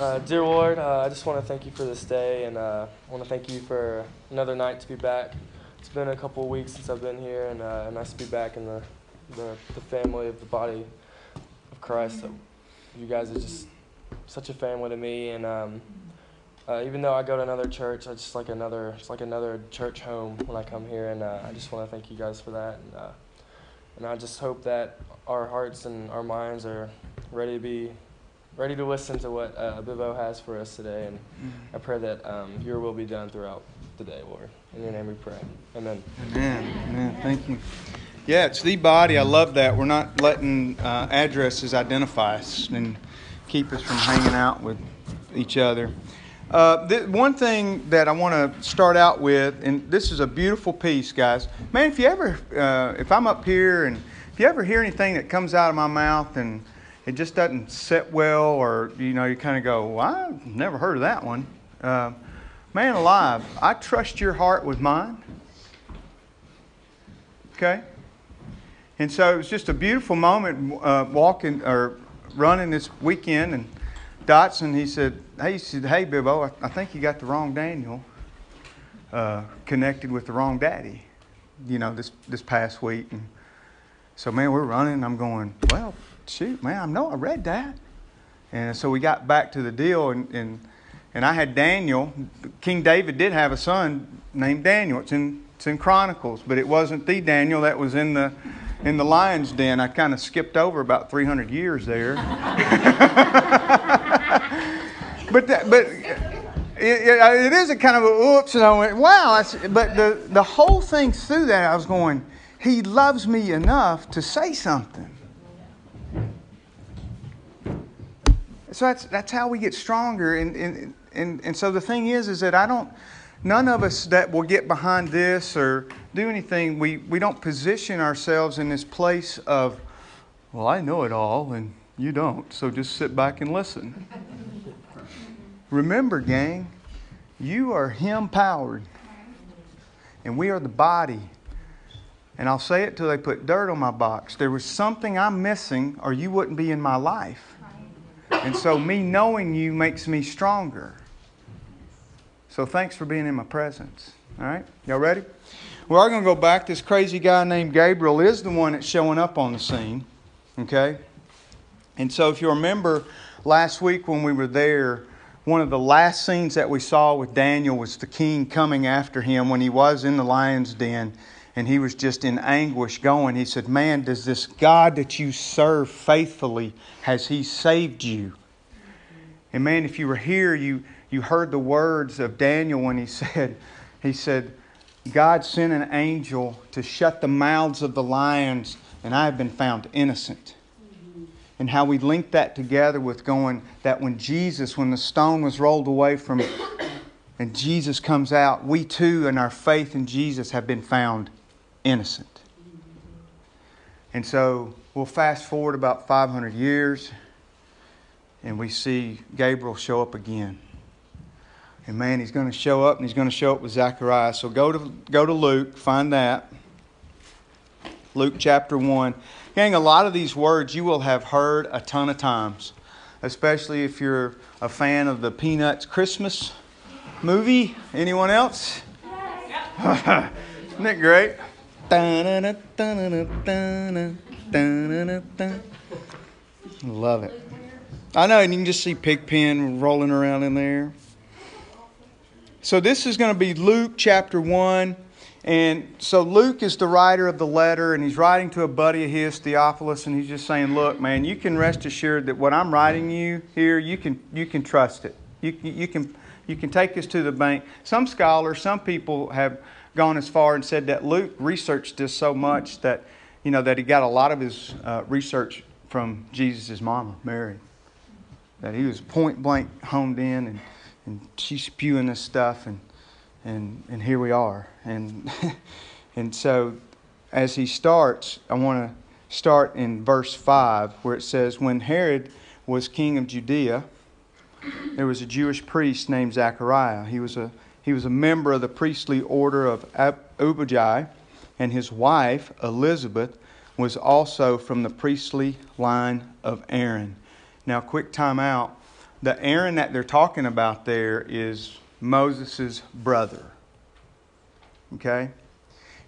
Uh, dear Lord, uh, I just want to thank you for this day, and uh, I want to thank you for another night to be back. It's been a couple of weeks since I've been here, and uh, nice to be back in the, the, the family of the body of Christ. You guys are just such a family to me, and um, uh, even though I go to another church, I just like another, it's like another church home when I come here, and uh, I just want to thank you guys for that, and, uh, and I just hope that our hearts and our minds are ready to be ready to listen to what uh, Bibo has for us today. And I pray that um, your will be done throughout the day, Lord. In your name we pray. Amen. Amen. Amen. Thank you. Yeah, it's the body. I love that. We're not letting uh, addresses identify us and keep us from hanging out with each other. Uh, th- one thing that I want to start out with, and this is a beautiful piece, guys. Man, if you ever, uh, if I'm up here and if you ever hear anything that comes out of my mouth and it just doesn't sit well, or you know, you kind of go, well, I've never heard of that one. Uh, man alive, I trust your heart with mine. Okay? And so it was just a beautiful moment uh, walking or running this weekend. And Dotson, he said, Hey, he said, hey Bibbo, I, I think you got the wrong Daniel uh, connected with the wrong daddy, you know, this, this past week. And so, man, we're running. I'm going, Well, shoot, man, I know I read that. And so we got back to the deal, and, and, and I had Daniel. King David did have a son named Daniel. It's in, it's in Chronicles, but it wasn't the Daniel that was in the, in the lion's den. I kind of skipped over about 300 years there. but, that, but it, it is a kind of a oops, and I went, wow. but the, the whole thing through that, I was going, he loves me enough to say something. So that's, that's how we get stronger. And, and, and, and so the thing is, is that I don't, none of us that will get behind this or do anything, we, we don't position ourselves in this place of, well, I know it all and you don't, so just sit back and listen. Remember, gang, you are Him powered, and we are the body. And I'll say it till they put dirt on my box. There was something I'm missing, or you wouldn't be in my life. And so, me knowing you makes me stronger. So, thanks for being in my presence. All right? Y'all ready? We are going to go back. This crazy guy named Gabriel is the one that's showing up on the scene. Okay? And so, if you remember last week when we were there, one of the last scenes that we saw with Daniel was the king coming after him when he was in the lion's den and he was just in anguish going. He said, Man, does this God that you serve faithfully, has he saved you? And man, if you were here, you, you heard the words of Daniel when he said, He said, God sent an angel to shut the mouths of the lions, and I have been found innocent. And how we link that together with going that when Jesus, when the stone was rolled away from and Jesus comes out, we too, in our faith in Jesus, have been found innocent. And so we'll fast forward about 500 years and we see Gabriel show up again. And man, he's going to show up and he's going to show up with Zechariah. So go to, go to Luke, find that. Luke chapter 1. Gang, a lot of these words you will have heard a ton of times, especially if you're a fan of the Peanuts Christmas movie. Anyone else? Isn't that great? Love it. I know, and you can just see Pigpen rolling around in there. So this is going to be Luke chapter 1. And so Luke is the writer of the letter, and he's writing to a buddy of his, Theophilus, and he's just saying, Look, man, you can rest assured that what I'm writing you here, you can, you can trust it. You, you, can, you can take this to the bank. Some scholars, some people have gone as far and said that Luke researched this so much that, you know, that he got a lot of his uh, research from Jesus' mama, Mary. That he was point blank honed in and, and she's spewing this stuff and, and, and here we are. And, and so as he starts, I want to start in verse 5 where it says, When Herod was king of Judea, there was a Jewish priest named Zechariah. He was a he was a member of the priestly order of Abijah, and his wife, Elizabeth, was also from the priestly line of Aaron. Now, quick time out. the Aaron that they're talking about there is Moses' brother. Okay?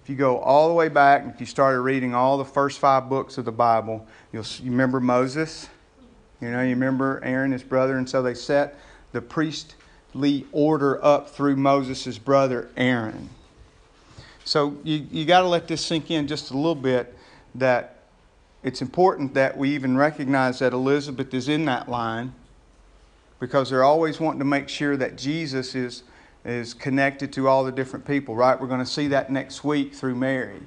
If you go all the way back, if you started reading all the first five books of the Bible, you'll you remember Moses. You know, you remember Aaron, his brother, and so they set the priestly order up through Moses' brother Aaron. So you, you got to let this sink in just a little bit that it's important that we even recognize that Elizabeth is in that line because they're always wanting to make sure that Jesus is, is connected to all the different people, right? We're going to see that next week through Mary.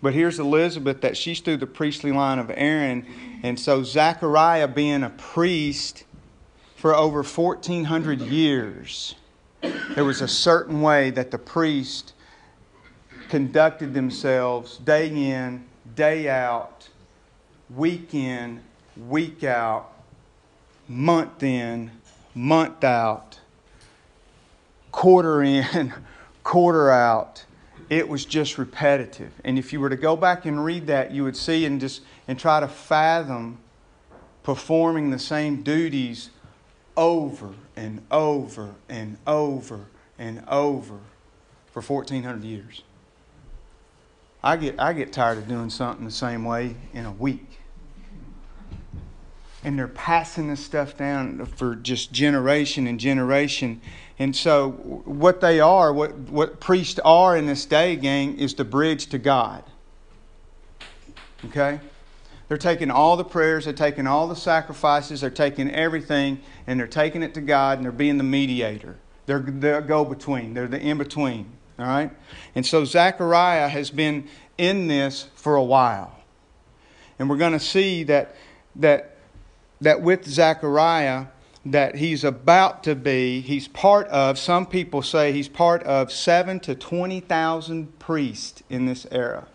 But here's Elizabeth that she's through the priestly line of Aaron. And so Zechariah being a priest for over 1400 years, there was a certain way that the priest conducted themselves day in, day out, week in, week out, month in, month out, quarter in, quarter out. It was just repetitive. And if you were to go back and read that, you would see and just and try to fathom performing the same duties over and over and over and over for 1400 years. I get, I get tired of doing something the same way in a week. And they're passing this stuff down for just generation and generation. And so, what they are, what, what priests are in this day, gang, is the bridge to God. Okay? They're taking all the prayers, they're taking all the sacrifices, they're taking everything, and they're taking it to God, and they're being the mediator. They're the go between, they're the in between. All right? And so Zechariah has been in this for a while. And we're going to see that, that, that with Zechariah, that he's about to be, he's part of, some people say he's part of seven to 20,000 priests in this era.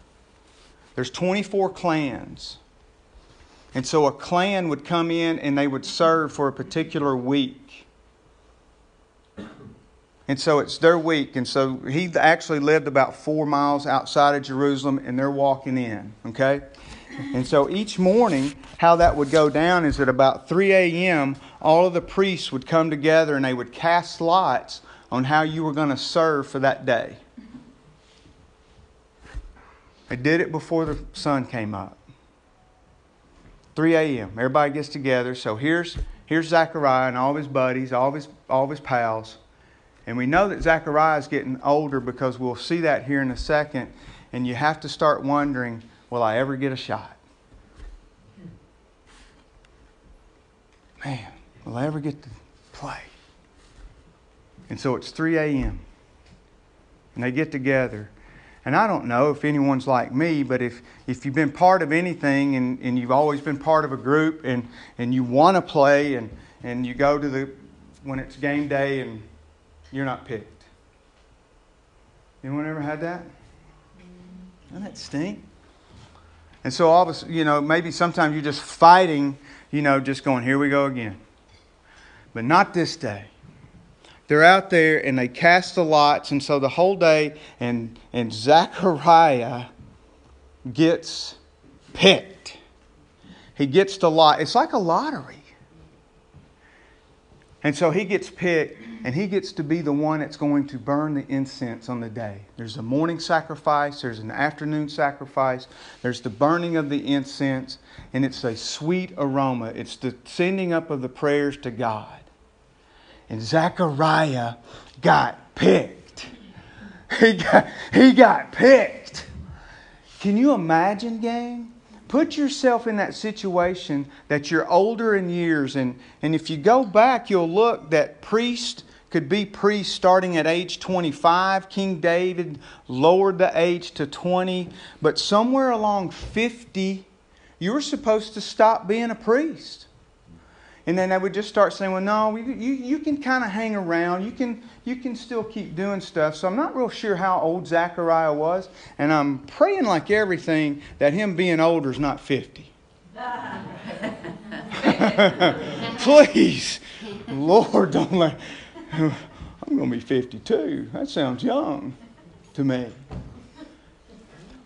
There's 24 clans. And so a clan would come in and they would serve for a particular week. And so it's their week. And so he actually lived about four miles outside of Jerusalem, and they're walking in, okay? And so each morning, how that would go down is at about 3 a.m., all of the priests would come together and they would cast lots on how you were going to serve for that day. They did it before the sun came up. 3 a.m. Everybody gets together. So here's here's Zechariah and all his buddies, all his all his pals. And we know that Zechariah is getting older because we'll see that here in a second. And you have to start wondering will I ever get a shot? Man, will I ever get to play? And so it's 3 a.m. And they get together. And I don't know if anyone's like me, but if, if you've been part of anything and, and you've always been part of a group and, and you want to play and, and you go to the, when it's game day and you're not picked. Anyone ever had that? Doesn't that stink? And so all of us, you know, maybe sometimes you're just fighting, you know, just going, here we go again. But not this day. They're out there and they cast the lots, and so the whole day, and and Zechariah gets picked. He gets the lot. It's like a lottery. And so he gets picked, and he gets to be the one that's going to burn the incense on the day. There's a morning sacrifice, there's an afternoon sacrifice, there's the burning of the incense, and it's a sweet aroma. It's the sending up of the prayers to God. And Zechariah got picked. He got, he got picked. Can you imagine, gang? Put yourself in that situation that you're older in years, and, and if you go back, you'll look that priest could be priest starting at age 25. King David lowered the age to 20, but somewhere along 50, you were supposed to stop being a priest. And then they would just start saying, well, no, you, you, can kind of hang around. You can, you can still keep doing stuff. So I'm not real sure how old Zechariah was. And I'm praying like everything that him being older is not 50. Please, Lord, don't let. I'm going to be 52. That sounds young to me.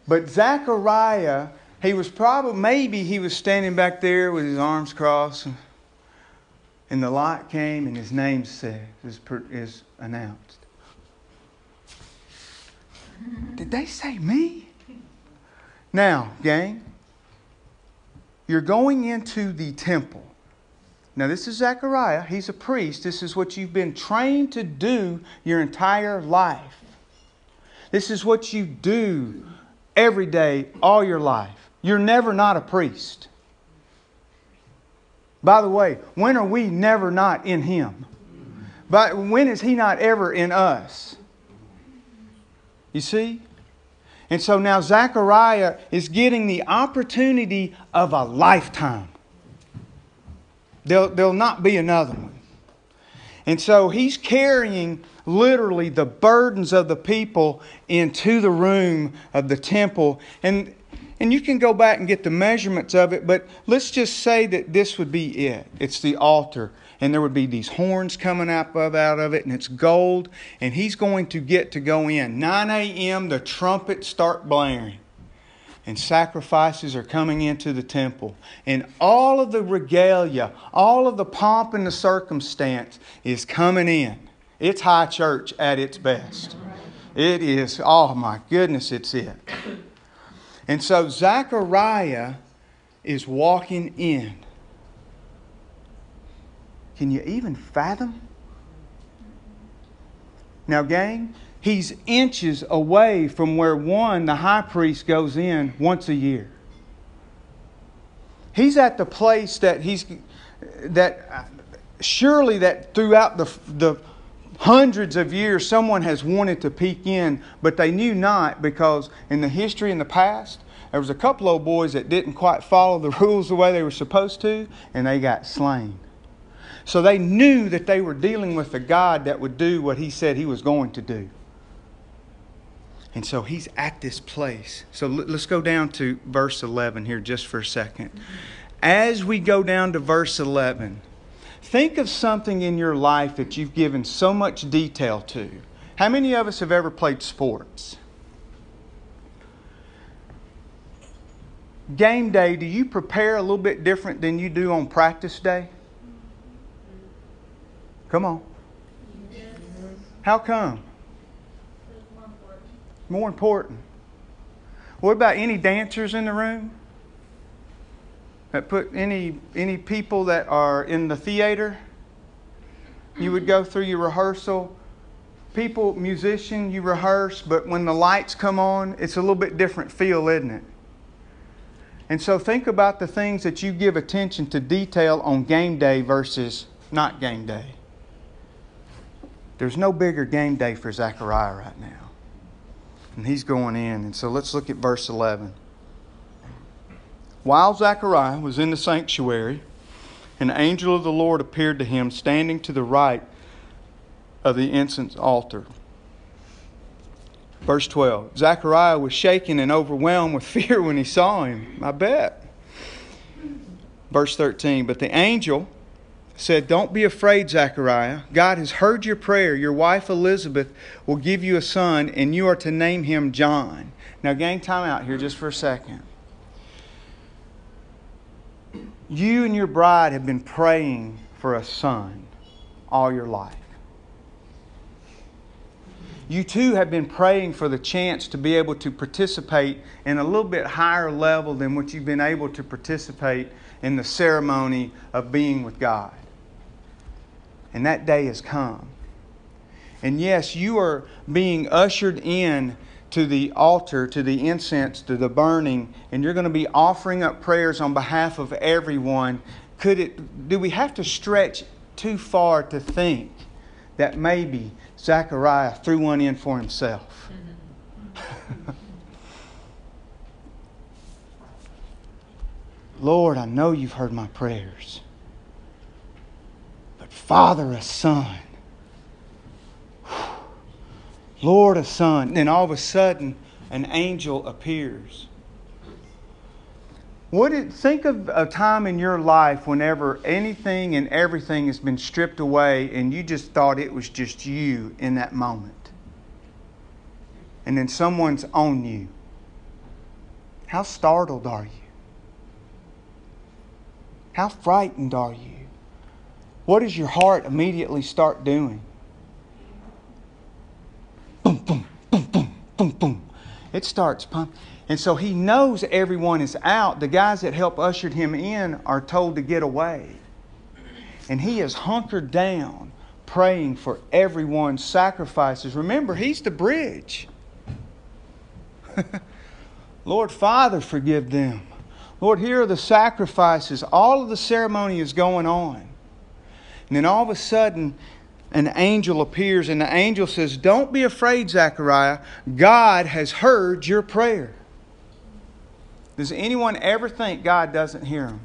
But Zechariah, he was probably, maybe he was standing back there with his arms crossed And the light came, and his name said, is, is announced. Did they say me? Now, gang, you're going into the temple. Now, this is Zechariah. He's a priest. This is what you've been trained to do your entire life. This is what you do every day, all your life. You're never not a priest. By the way, when are we never not in Him? But when is He not ever in us? You see? And so now Zechariah is getting the opportunity of a lifetime. There'll, there'll not be another one. And so he's carrying literally the burdens of the people into the room of the temple. And, and you can go back and get the measurements of it, but let's just say that this would be it. It's the altar. And there would be these horns coming up out of it, and it's gold. And he's going to get to go in. 9 a.m., the trumpets start blaring and sacrifices are coming into the temple. And all of the regalia, all of the pomp and the circumstance is coming in. It's high church at its best. It is, oh my goodness, it's it. And so Zechariah is walking in. Can you even fathom? Now, gang, he's inches away from where one, the high priest, goes in once a year. He's at the place that he's that surely that throughout the the hundreds of years someone has wanted to peek in, but they knew not because in the history in the past there was a couple old boys that didn't quite follow the rules the way they were supposed to, and they got slain. So they knew that they were dealing with a God that would do what he said he was going to do. And so he's at this place. So let's go down to verse 11 here just for a second. As we go down to verse 11, think of something in your life that you've given so much detail to. How many of us have ever played sports? Game day, do you prepare a little bit different than you do on practice day? Come on. How come? More important. What about any dancers in the room? That put any any people that are in the theater? You would go through your rehearsal. People, musician, you rehearse, but when the lights come on, it's a little bit different feel, isn't it? And so think about the things that you give attention to detail on game day versus not game day. There's no bigger game day for Zechariah right now. And he's going in. And so let's look at verse 11. While Zechariah was in the sanctuary, an angel of the Lord appeared to him standing to the right of the incense altar. Verse 12 Zechariah was shaken and overwhelmed with fear when he saw him. I bet. Verse 13 But the angel said, Don't be afraid, Zechariah. God has heard your prayer. Your wife Elizabeth will give you a son, and you are to name him John. Now, gang, time out here just for a second. You and your bride have been praying for a son all your life. You too have been praying for the chance to be able to participate in a little bit higher level than what you've been able to participate in the ceremony of being with God. And that day has come. And yes, you are being ushered in to the altar, to the incense, to the burning, and you're going to be offering up prayers on behalf of everyone. Could it do we have to stretch too far to think that maybe Zechariah threw one in for himself? Lord, I know you've heard my prayers But father a son. Lord a son. And all of a sudden, an angel appears. What it, think of a time in your life whenever anything and everything has been stripped away and you just thought it was just you in that moment. And then someone's on you. How startled are you? How frightened are you? what does your heart immediately start doing? Boom, boom, boom, boom, boom, boom. It starts pumping. And so he knows everyone is out. The guys that help ushered him in are told to get away. And he is hunkered down, praying for everyone's sacrifices. Remember, he's the bridge. Lord Father, forgive them. Lord, here are the sacrifices. All of the ceremony is going on. And then all of a sudden, an angel appears, and the angel says, Don't be afraid, Zechariah. God has heard your prayer. Does anyone ever think God doesn't hear them?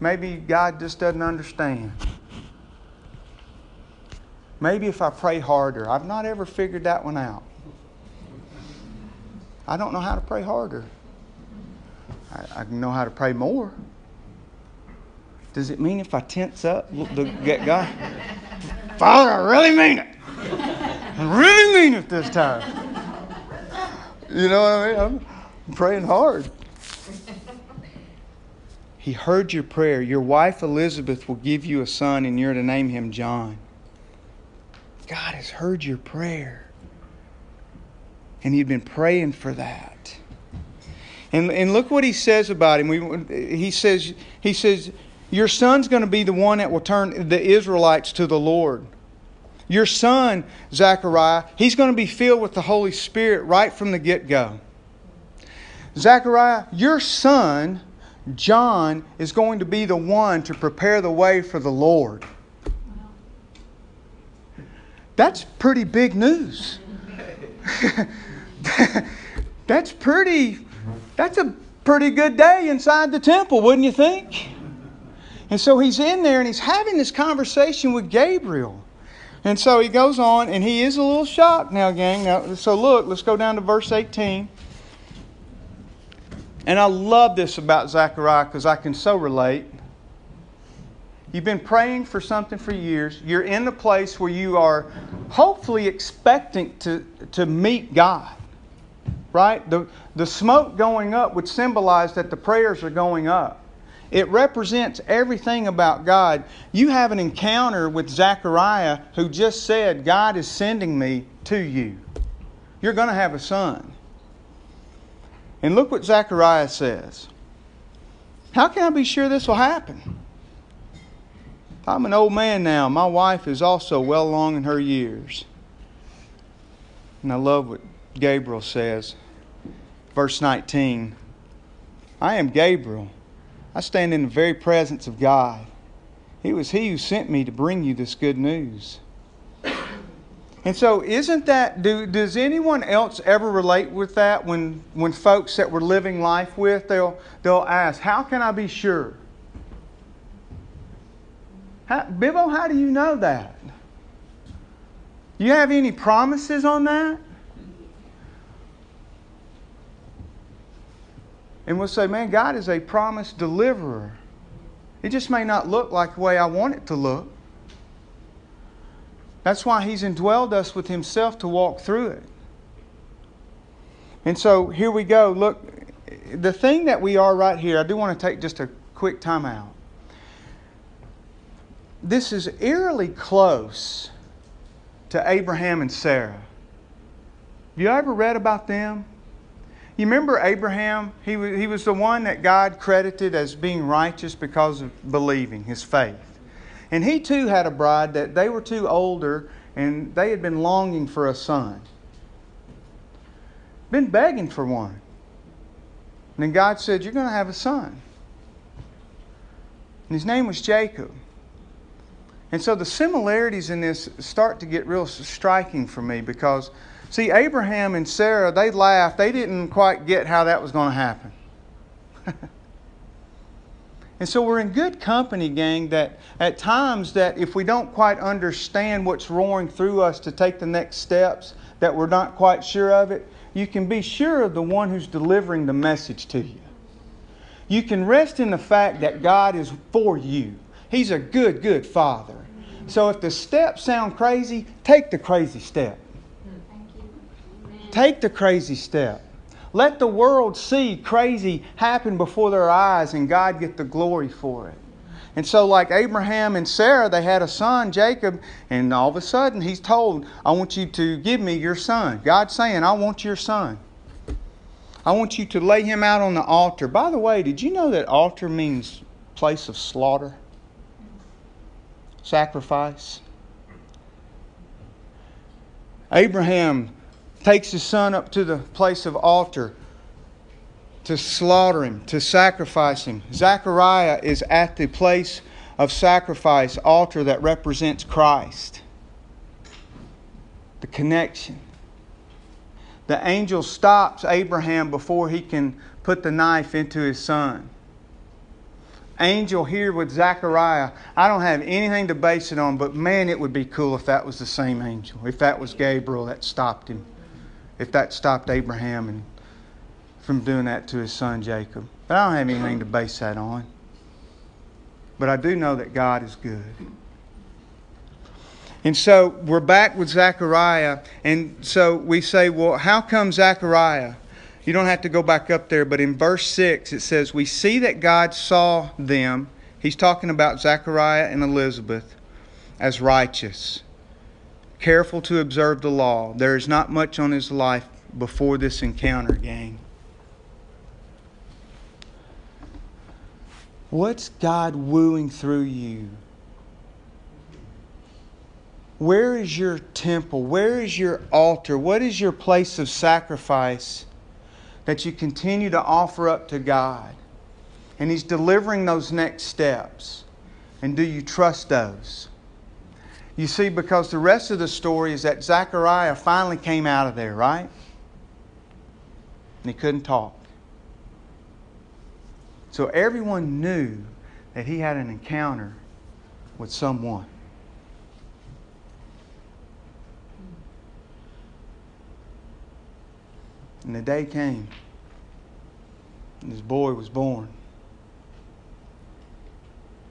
Maybe God just doesn't understand. Maybe if I pray harder. I've not ever figured that one out. I don't know how to pray harder. I, I know how to pray more. Does it mean if I tense up, to get God? Father, I really mean it. I really mean it this time. You know what I mean? I'm, I'm praying hard. He heard your prayer. Your wife Elizabeth will give you a son, and you're to name him John. God has heard your prayer. And he'd been praying for that. And, and look what he says about him. We, he says, he says, Your son's going to be the one that will turn the Israelites to the Lord. Your son, Zechariah, he's going to be filled with the Holy Spirit right from the get go. Zechariah, your son, John, is going to be the one to prepare the way for the Lord. That's pretty big news. that's pretty that's a pretty good day inside the temple, wouldn't you think? And so he's in there and he's having this conversation with Gabriel. And so he goes on and he is a little shocked now, gang. Now, so look, let's go down to verse 18. And I love this about Zechariah because I can so relate. You've been praying for something for years. You're in the place where you are hopefully expecting to, to meet God. Right? The, the smoke going up would symbolize that the prayers are going up. It represents everything about God. You have an encounter with Zechariah who just said, God is sending me to you. You're going to have a son. And look what Zechariah says. How can I be sure this will happen? I'm an old man now. My wife is also well along in her years. And I love what Gabriel says. Verse 19 I am Gabriel. I stand in the very presence of God. It was He who sent me to bring you this good news. And so, isn't that, do, does anyone else ever relate with that when, when folks that we're living life with, they'll, they'll ask, How can I be sure? How, Bibbo, how do you know that? Do You have any promises on that? And we'll say, Man, God is a promised deliverer. It just may not look like the way I want it to look. That's why He's indwelled us with Himself to walk through it. And so here we go. Look, the thing that we are right here, I do want to take just a quick time out. This is eerily close to Abraham and Sarah. Have you ever read about them? You remember Abraham? He was, he was the one that God credited as being righteous because of believing, his faith. And he too had a bride that they were too older and they had been longing for a son. Been begging for one. And then God said, You're going to have a son. And his name was Jacob. And so the similarities in this start to get real striking for me because, see, Abraham and Sarah, they laughed. They didn't quite get how that was going to happen. And so we're in good company, gang, that at times that if we don't quite understand what's roaring through us to take the next steps, that we're not quite sure of it, you can be sure of the one who's delivering the message to you. You can rest in the fact that God is for you. He's a good, good Father. So if the steps sound crazy, take the crazy step. Take the crazy step. Let the world see crazy happen before their eyes and God get the glory for it. And so, like Abraham and Sarah, they had a son, Jacob, and all of a sudden he's told, I want you to give me your son. God's saying, I want your son. I want you to lay him out on the altar. By the way, did you know that altar means place of slaughter? Sacrifice? Abraham takes his son up to the place of altar to slaughter him, to sacrifice him. Zechariah is at the place of sacrifice, altar that represents Christ. The connection. The angel stops Abraham before he can put the knife into his son. Angel here with Zechariah, I don't have anything to base it on, but man, it would be cool if that was the same angel, if that was Gabriel that stopped him, if that stopped Abraham and from doing that to his son Jacob. But I don't have anything to base that on. But I do know that God is good. And so we're back with Zechariah. And so we say, well, how come Zechariah? You don't have to go back up there, but in verse 6 it says, We see that God saw them. He's talking about Zechariah and Elizabeth as righteous, careful to observe the law. There is not much on his life before this encounter, gang. What's God wooing through you? Where is your temple? Where is your altar? What is your place of sacrifice that you continue to offer up to God? And He's delivering those next steps. And do you trust those? You see, because the rest of the story is that Zechariah finally came out of there, right? And he couldn't talk. So everyone knew that he had an encounter with someone. And the day came, and his boy was born.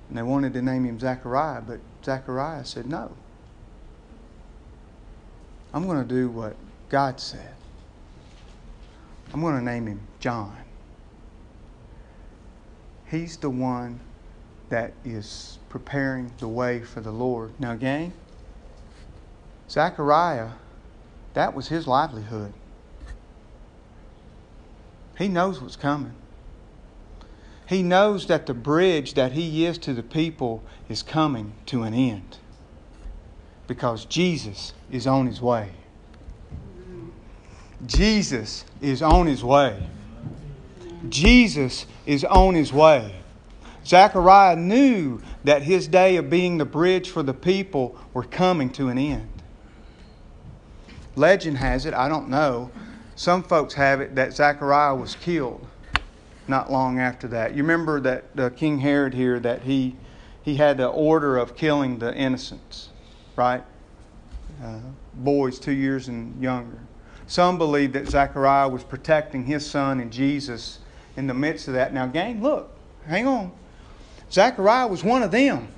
And they wanted to name him Zechariah, but Zechariah said, No. I'm going to do what God said. I'm going to name him John. He's the one that is preparing the way for the Lord. Now, gang, Zechariah, that was his livelihood. He knows what's coming. He knows that the bridge that he is to the people is coming to an end because Jesus is on his way. Jesus is on his way. Jesus is on his way. Zechariah knew that his day of being the bridge for the people were coming to an end. Legend has it, I don't know. Some folks have it that Zechariah was killed not long after that. You remember that uh, King Herod here that he he had the order of killing the innocents, right? Uh, boys two years and younger. Some believe that Zechariah was protecting his son and Jesus in the midst of that. Now, gang, look, hang on. Zechariah was one of them.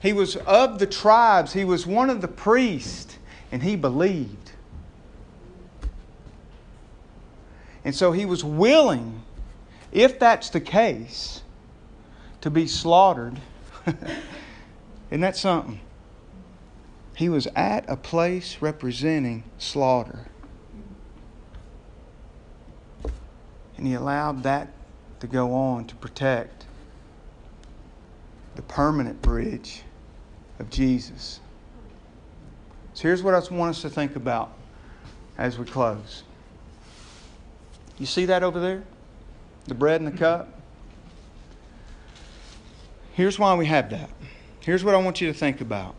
He was of the tribes, he was one of the priests, and he believed. And so he was willing, if that's the case, to be slaughtered. Isn't that something? He was at a place representing slaughter. And he allowed that to go on to protect the permanent bridge of Jesus. So here's what I want us to think about as we close. You see that over there? The bread and the cup? Here's why we have that. Here's what I want you to think about.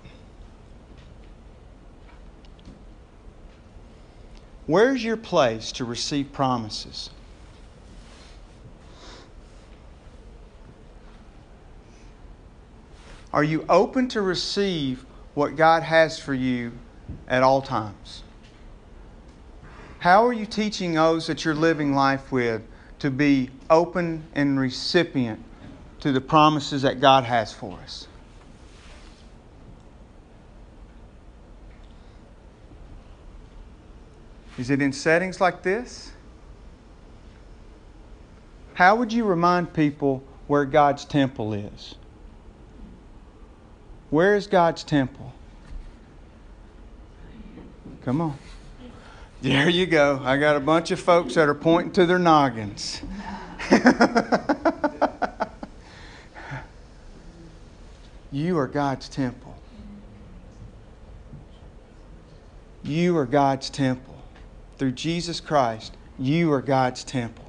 Where's your place to receive promises? Are you open to receive what God has for you at all times? How are you teaching those that you're living life with to be open and recipient to the promises that God has for us? Is it in settings like this? How would you remind people where God's temple is. Where is God's temple? Come on. There you go. I got a bunch of folks that are pointing to their noggins. you are God's temple. You are God's temple. Through Jesus Christ, you are God's temple.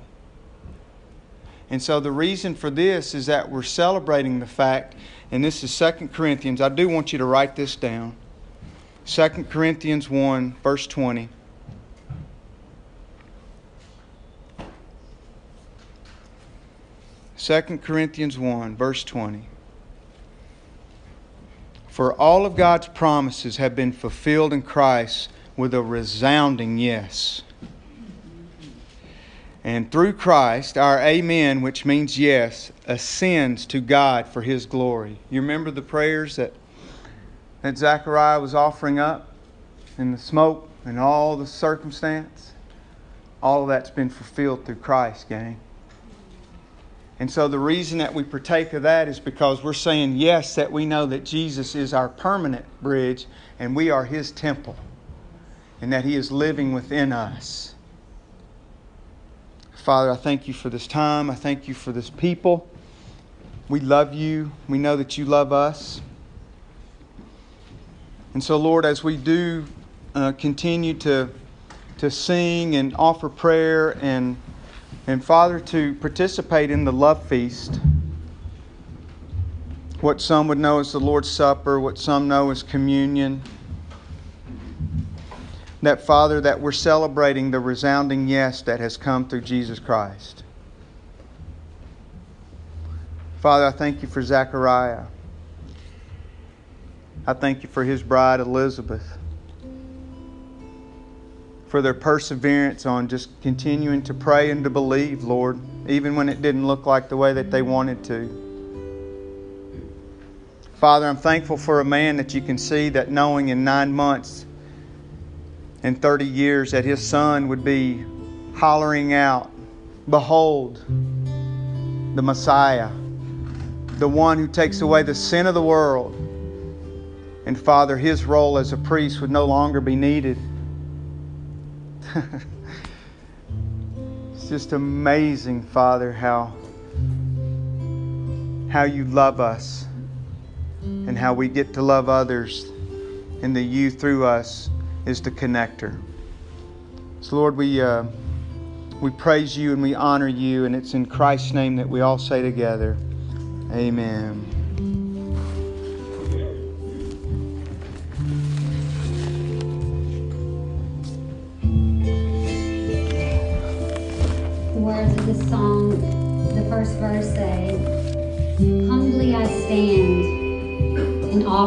And so the reason for this is that we're celebrating the fact, and this is 2 Corinthians. I do want you to write this down. 2 Corinthians 1, verse 20. Second Corinthians 1, verse 20. For all of God's promises have been fulfilled in Christ with a resounding yes. And through Christ, our amen, which means yes, ascends to God for his glory. You remember the prayers that, that Zechariah was offering up in the smoke and all the circumstance? All of that's been fulfilled through Christ, gang. And so the reason that we partake of that is because we're saying yes, that we know that Jesus is our permanent bridge and we are his temple and that he is living within us. Father, I thank you for this time. I thank you for this people. We love you. We know that you love us. And so, Lord, as we do uh, continue to, to sing and offer prayer and and Father, to participate in the love feast, what some would know as the Lord's Supper, what some know as communion. That, Father, that we're celebrating the resounding yes that has come through Jesus Christ. Father, I thank you for Zechariah. I thank you for his bride, Elizabeth for their perseverance on just continuing to pray and to believe, Lord, even when it didn't look like the way that they wanted to. Father, I'm thankful for a man that you can see that knowing in nine months and 30 years that his son would be hollering out, Behold, the Messiah, the one who takes away the sin of the world. And Father, his role as a priest would no longer be needed. It's just amazing, Father, how how you love us and how we get to love others and the you through us is the connector. So Lord, we uh, we praise you and we honor you, and it's in Christ's name that we all say together, Amen. First verse say, Humbly I stand in awe